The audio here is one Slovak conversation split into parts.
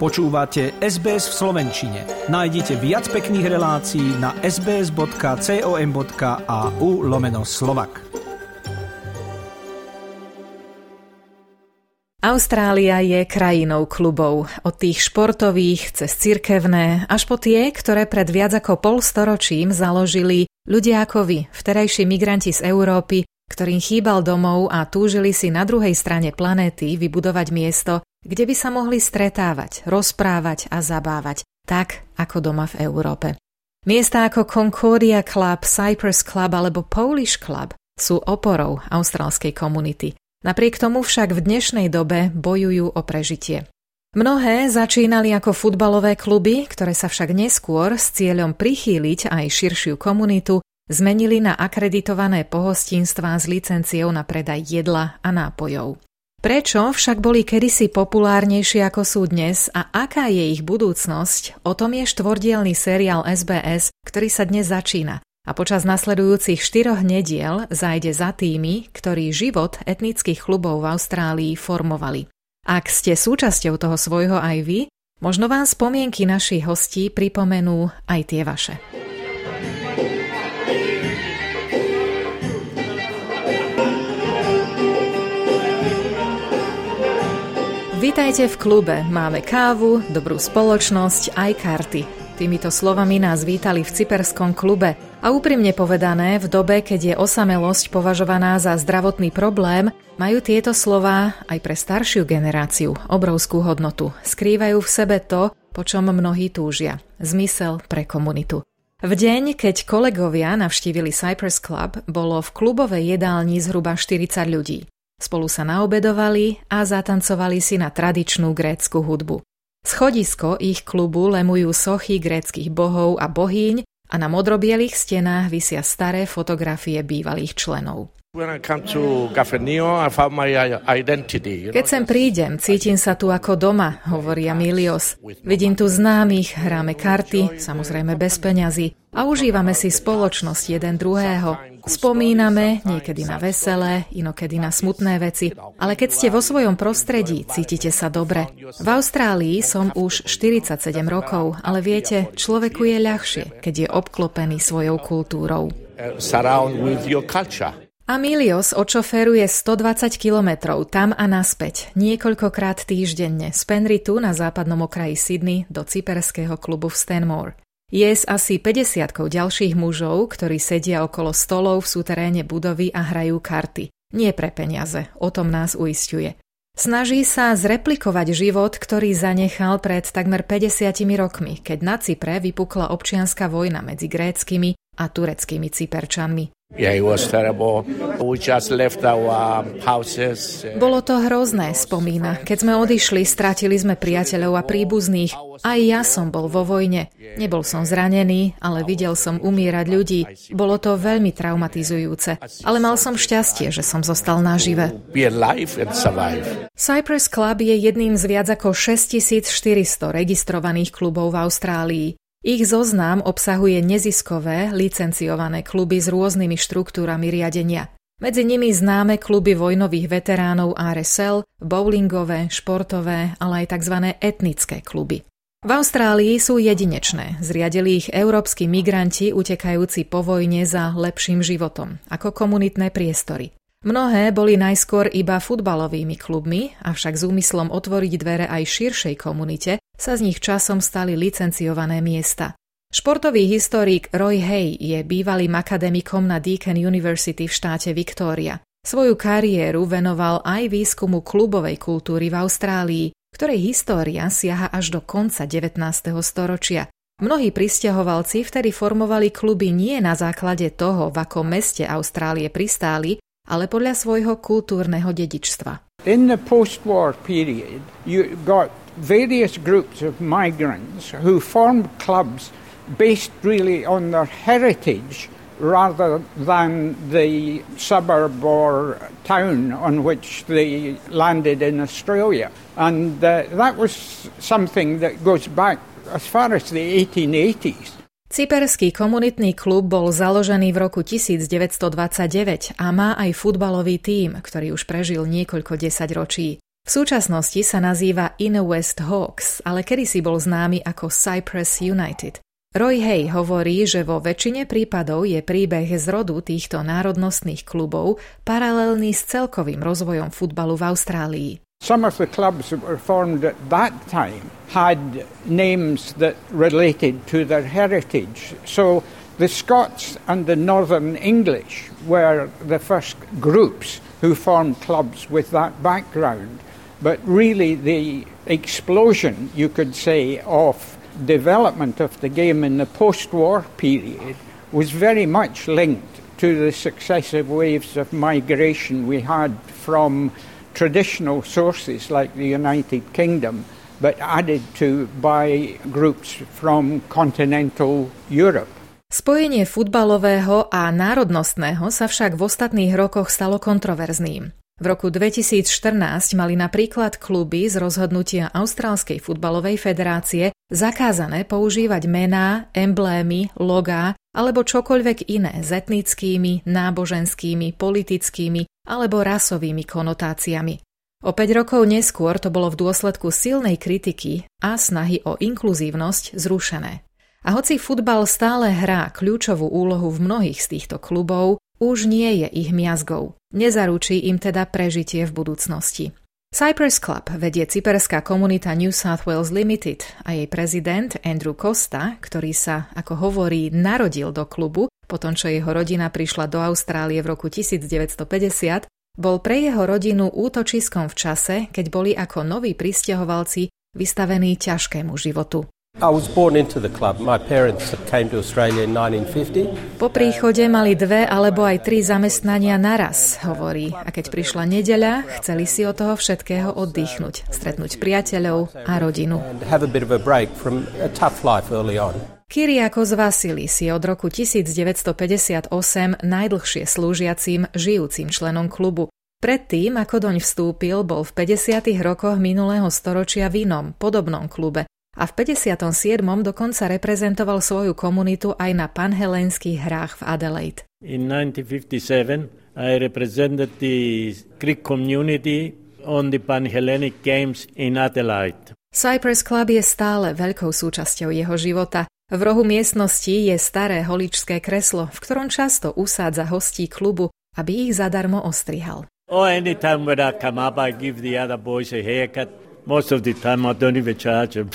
Počúvate SBS v Slovenčine. Nájdite viac pekných relácií na sbs.com.au lomeno slovak. Austrália je krajinou klubov, od tých športových cez cirkevné až po tie, ktoré pred viac ako polstoročím založili ľudia ako vy, vterajší migranti z Európy, ktorým chýbal domov a túžili si na druhej strane planéty vybudovať miesto, kde by sa mohli stretávať, rozprávať a zabávať, tak ako doma v Európe. Miesta ako Concordia Club, Cypress Club alebo Polish Club sú oporou austrálskej komunity. Napriek tomu však v dnešnej dobe bojujú o prežitie. Mnohé začínali ako futbalové kluby, ktoré sa však neskôr s cieľom prichýliť aj širšiu komunitu zmenili na akreditované pohostinstva s licenciou na predaj jedla a nápojov. Prečo však boli kedysi populárnejšie ako sú dnes a aká je ich budúcnosť, o tom je štvordielný seriál SBS, ktorý sa dnes začína a počas nasledujúcich štyroch nediel zajde za tými, ktorí život etnických klubov v Austrálii formovali. Ak ste súčasťou toho svojho aj vy, možno vám spomienky našich hostí pripomenú aj tie vaše. Vítajte v klube. Máme kávu, dobrú spoločnosť, aj karty. Týmito slovami nás vítali v Cyperskom klube. A úprimne povedané, v dobe, keď je osamelosť považovaná za zdravotný problém, majú tieto slova aj pre staršiu generáciu obrovskú hodnotu. Skrývajú v sebe to, po čom mnohí túžia. Zmysel pre komunitu. V deň, keď kolegovia navštívili Cypress Club, bolo v klubovej jedálni zhruba 40 ľudí. Spolu sa naobedovali a zatancovali si na tradičnú grécku hudbu. Schodisko ich klubu lemujú sochy gréckých bohov a bohýň a na modrobielých stenách vysia staré fotografie bývalých členov. Keď sem prídem, cítim sa tu ako doma, hovorí Amilios. Vidím tu známych, hráme karty, samozrejme bez peňazí a užívame si spoločnosť jeden druhého. Spomíname niekedy na veselé, inokedy na smutné veci, ale keď ste vo svojom prostredí, cítite sa dobre. V Austrálii som už 47 rokov, ale viete, človeku je ľahšie, keď je obklopený svojou kultúrou. Amilios odšoferuje 120 kilometrov tam a naspäť, niekoľkokrát týždenne z Penritu na západnom okraji Sydney do cyperského klubu v Stanmore. Je s asi 50 ďalších mužov, ktorí sedia okolo stolov v súteréne budovy a hrajú karty. Nie pre peniaze, o tom nás uistuje. Snaží sa zreplikovať život, ktorý zanechal pred takmer 50 rokmi, keď na Cypre vypukla občianská vojna medzi gréckými a tureckými Cyperčanmi. Bolo to hrozné, spomína. Keď sme odišli, stratili sme priateľov a príbuzných. Aj ja som bol vo vojne. Nebol som zranený, ale videl som umierať ľudí. Bolo to veľmi traumatizujúce. Ale mal som šťastie, že som zostal nažive. Cypress Club je jedným z viac ako 6400 registrovaných klubov v Austrálii. Ich zoznam obsahuje neziskové, licenciované kluby s rôznymi štruktúrami riadenia. Medzi nimi známe kluby vojnových veteránov RSL, bowlingové, športové, ale aj tzv. etnické kluby. V Austrálii sú jedinečné, zriadili ich európsky migranti utekajúci po vojne za lepším životom, ako komunitné priestory. Mnohé boli najskôr iba futbalovými klubmi, avšak s úmyslom otvoriť dvere aj širšej komunite sa z nich časom stali licenciované miesta. Športový historik Roy Hay je bývalým akademikom na Deakin University v štáte Victoria. Svoju kariéru venoval aj výskumu klubovej kultúry v Austrálii, ktorej história siaha až do konca 19. storočia. Mnohí pristahovalci vtedy formovali kluby nie na základe toho, v akom meste Austrálie pristáli, ale podľa svojho kultúrneho dedičstva. In the post-war period, you got various groups of migrants who formed clubs based really on their heritage rather than the suburb or town on which they landed in Australia. And uh, that was something that goes back as far as the 1880s. Cyperský komunitný klub bol založený v roku 1929 a má aj futbalový tím, ktorý už prežil niekoľko desaťročí. V súčasnosti sa nazýva Inner West Hawks, ale kedysi bol známy ako Cyprus United. Roy Hay hovorí, že vo väčšine prípadov je príbeh z rodu týchto národnostných klubov paralelný s celkovým rozvojom futbalu v Austrálii. Some of the clubs that were formed at that time had names that related to their heritage. So the Scots and the Northern English were the first groups who formed clubs with that background. But really, the explosion, you could say, of development of the game in the post war period was very much linked to the successive waves of migration we had from traditional sources like the United Kingdom, but added to by groups from continental Europe. Spojenie futbalového a národnostného sa však v ostatných rokoch stalo kontroverzným. V roku 2014 mali napríklad kluby z rozhodnutia Austrálskej futbalovej federácie zakázané používať mená, emblémy, logá alebo čokoľvek iné s etnickými, náboženskými, politickými alebo rasovými konotáciami. O 5 rokov neskôr to bolo v dôsledku silnej kritiky a snahy o inkluzívnosť zrušené. A hoci futbal stále hrá kľúčovú úlohu v mnohých z týchto klubov, už nie je ich miazgou. Nezaručí im teda prežitie v budúcnosti. Cypress Club vedie cyperská komunita New South Wales Limited a jej prezident Andrew Costa, ktorý sa, ako hovorí, narodil do klubu, potom čo jeho rodina prišla do Austrálie v roku 1950, bol pre jeho rodinu útočiskom v čase, keď boli ako noví pristahovalci vystavení ťažkému životu. Po príchode mali dve alebo aj tri zamestnania naraz, hovorí. A keď prišla nedeľa, chceli si od toho všetkého oddychnúť, stretnúť priateľov a rodinu. Kyriakos Vasilis je od roku 1958 najdlhšie slúžiacím, žijúcim členom klubu. Predtým, ako doň vstúpil, bol v 50. rokoch minulého storočia v inom, podobnom klube, a v 57. dokonca reprezentoval svoju komunitu aj na panhelenských hrách v Adelaide. In 1957 I represented the Greek community on the Panhellenic Games in Adelaide. Cypress Club je stále veľkou súčasťou jeho života. V rohu miestnosti je staré holičské kreslo, v ktorom často usádza hostí klubu, aby ich zadarmo ostrihal. Oh, anytime when I come up, I give the other boys a haircut. Most of the time I don't even charge them.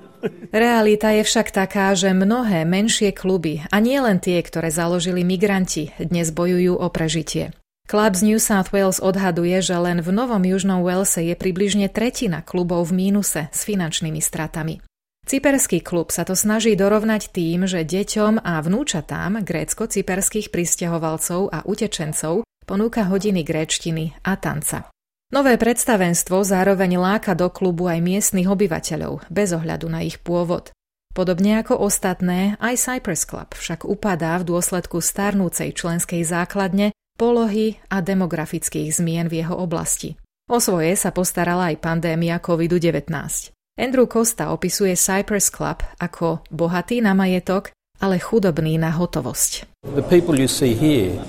Realita je však taká, že mnohé menšie kluby, a nie len tie, ktoré založili migranti, dnes bojujú o prežitie. Clubs New South Wales odhaduje, že len v Novom Južnom Walese je približne tretina klubov v mínuse s finančnými stratami. Cyperský klub sa to snaží dorovnať tým, že deťom a vnúčatám grécko-cyperských pristahovalcov a utečencov ponúka hodiny gréčtiny a tanca. Nové predstavenstvo zároveň láka do klubu aj miestnych obyvateľov, bez ohľadu na ich pôvod. Podobne ako ostatné, aj Cypress Club však upadá v dôsledku starnúcej členskej základne, polohy a demografických zmien v jeho oblasti. O svoje sa postarala aj pandémia COVID-19. Andrew Costa opisuje Cypress Club ako bohatý na majetok, ale chudobný na hotovosť. The people you see here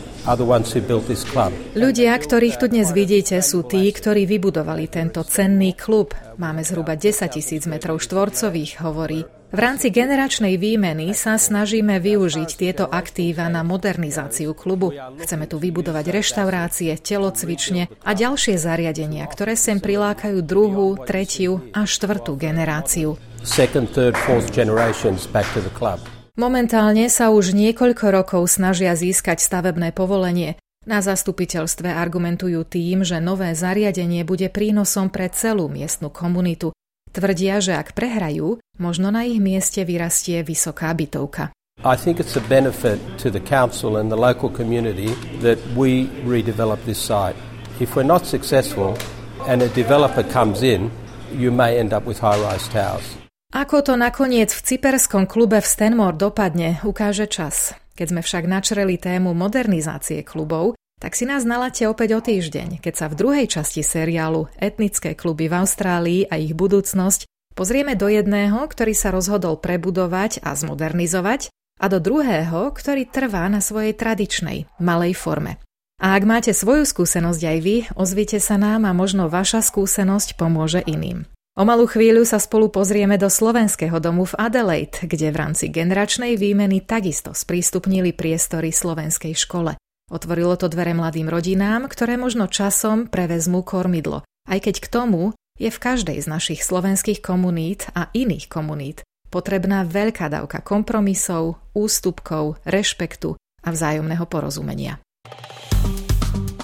Ľudia, ktorých tu dnes vidíte, sú tí, ktorí vybudovali tento cenný klub. Máme zhruba 10 tisíc metrov štvorcových, hovorí. V rámci generačnej výmeny sa snažíme využiť tieto aktíva na modernizáciu klubu. Chceme tu vybudovať reštaurácie, telocvične a ďalšie zariadenia, ktoré sem prilákajú druhú, tretiu a štvrtú generáciu. Second, third, fourth generations back to the club. Momentálne sa už niekoľko rokov snažia získať stavebné povolenie. Na zastupiteľstve argumentujú tým, že nové zariadenie bude prínosom pre celú miestnu komunitu. Tvrdia, že ak prehrajú, možno na ich mieste vyrastie vysoká bytovka. I think it's a benefit to the council and the local community that we redevelop this site. If we're not successful and a developer comes in, you may end up with high-rise towers. Ako to nakoniec v cyperskom klube v Stanmore dopadne, ukáže čas. Keď sme však načreli tému modernizácie klubov, tak si nás naláte opäť o týždeň, keď sa v druhej časti seriálu Etnické kluby v Austrálii a ich budúcnosť pozrieme do jedného, ktorý sa rozhodol prebudovať a zmodernizovať, a do druhého, ktorý trvá na svojej tradičnej, malej forme. A ak máte svoju skúsenosť aj vy, ozvite sa nám a možno vaša skúsenosť pomôže iným. O malú chvíľu sa spolu pozrieme do slovenského domu v Adelaide, kde v rámci generačnej výmeny takisto sprístupnili priestory slovenskej škole. Otvorilo to dvere mladým rodinám, ktoré možno časom prevezmú kormidlo, aj keď k tomu je v každej z našich slovenských komunít a iných komunít potrebná veľká dávka kompromisov, ústupkov, rešpektu a vzájomného porozumenia.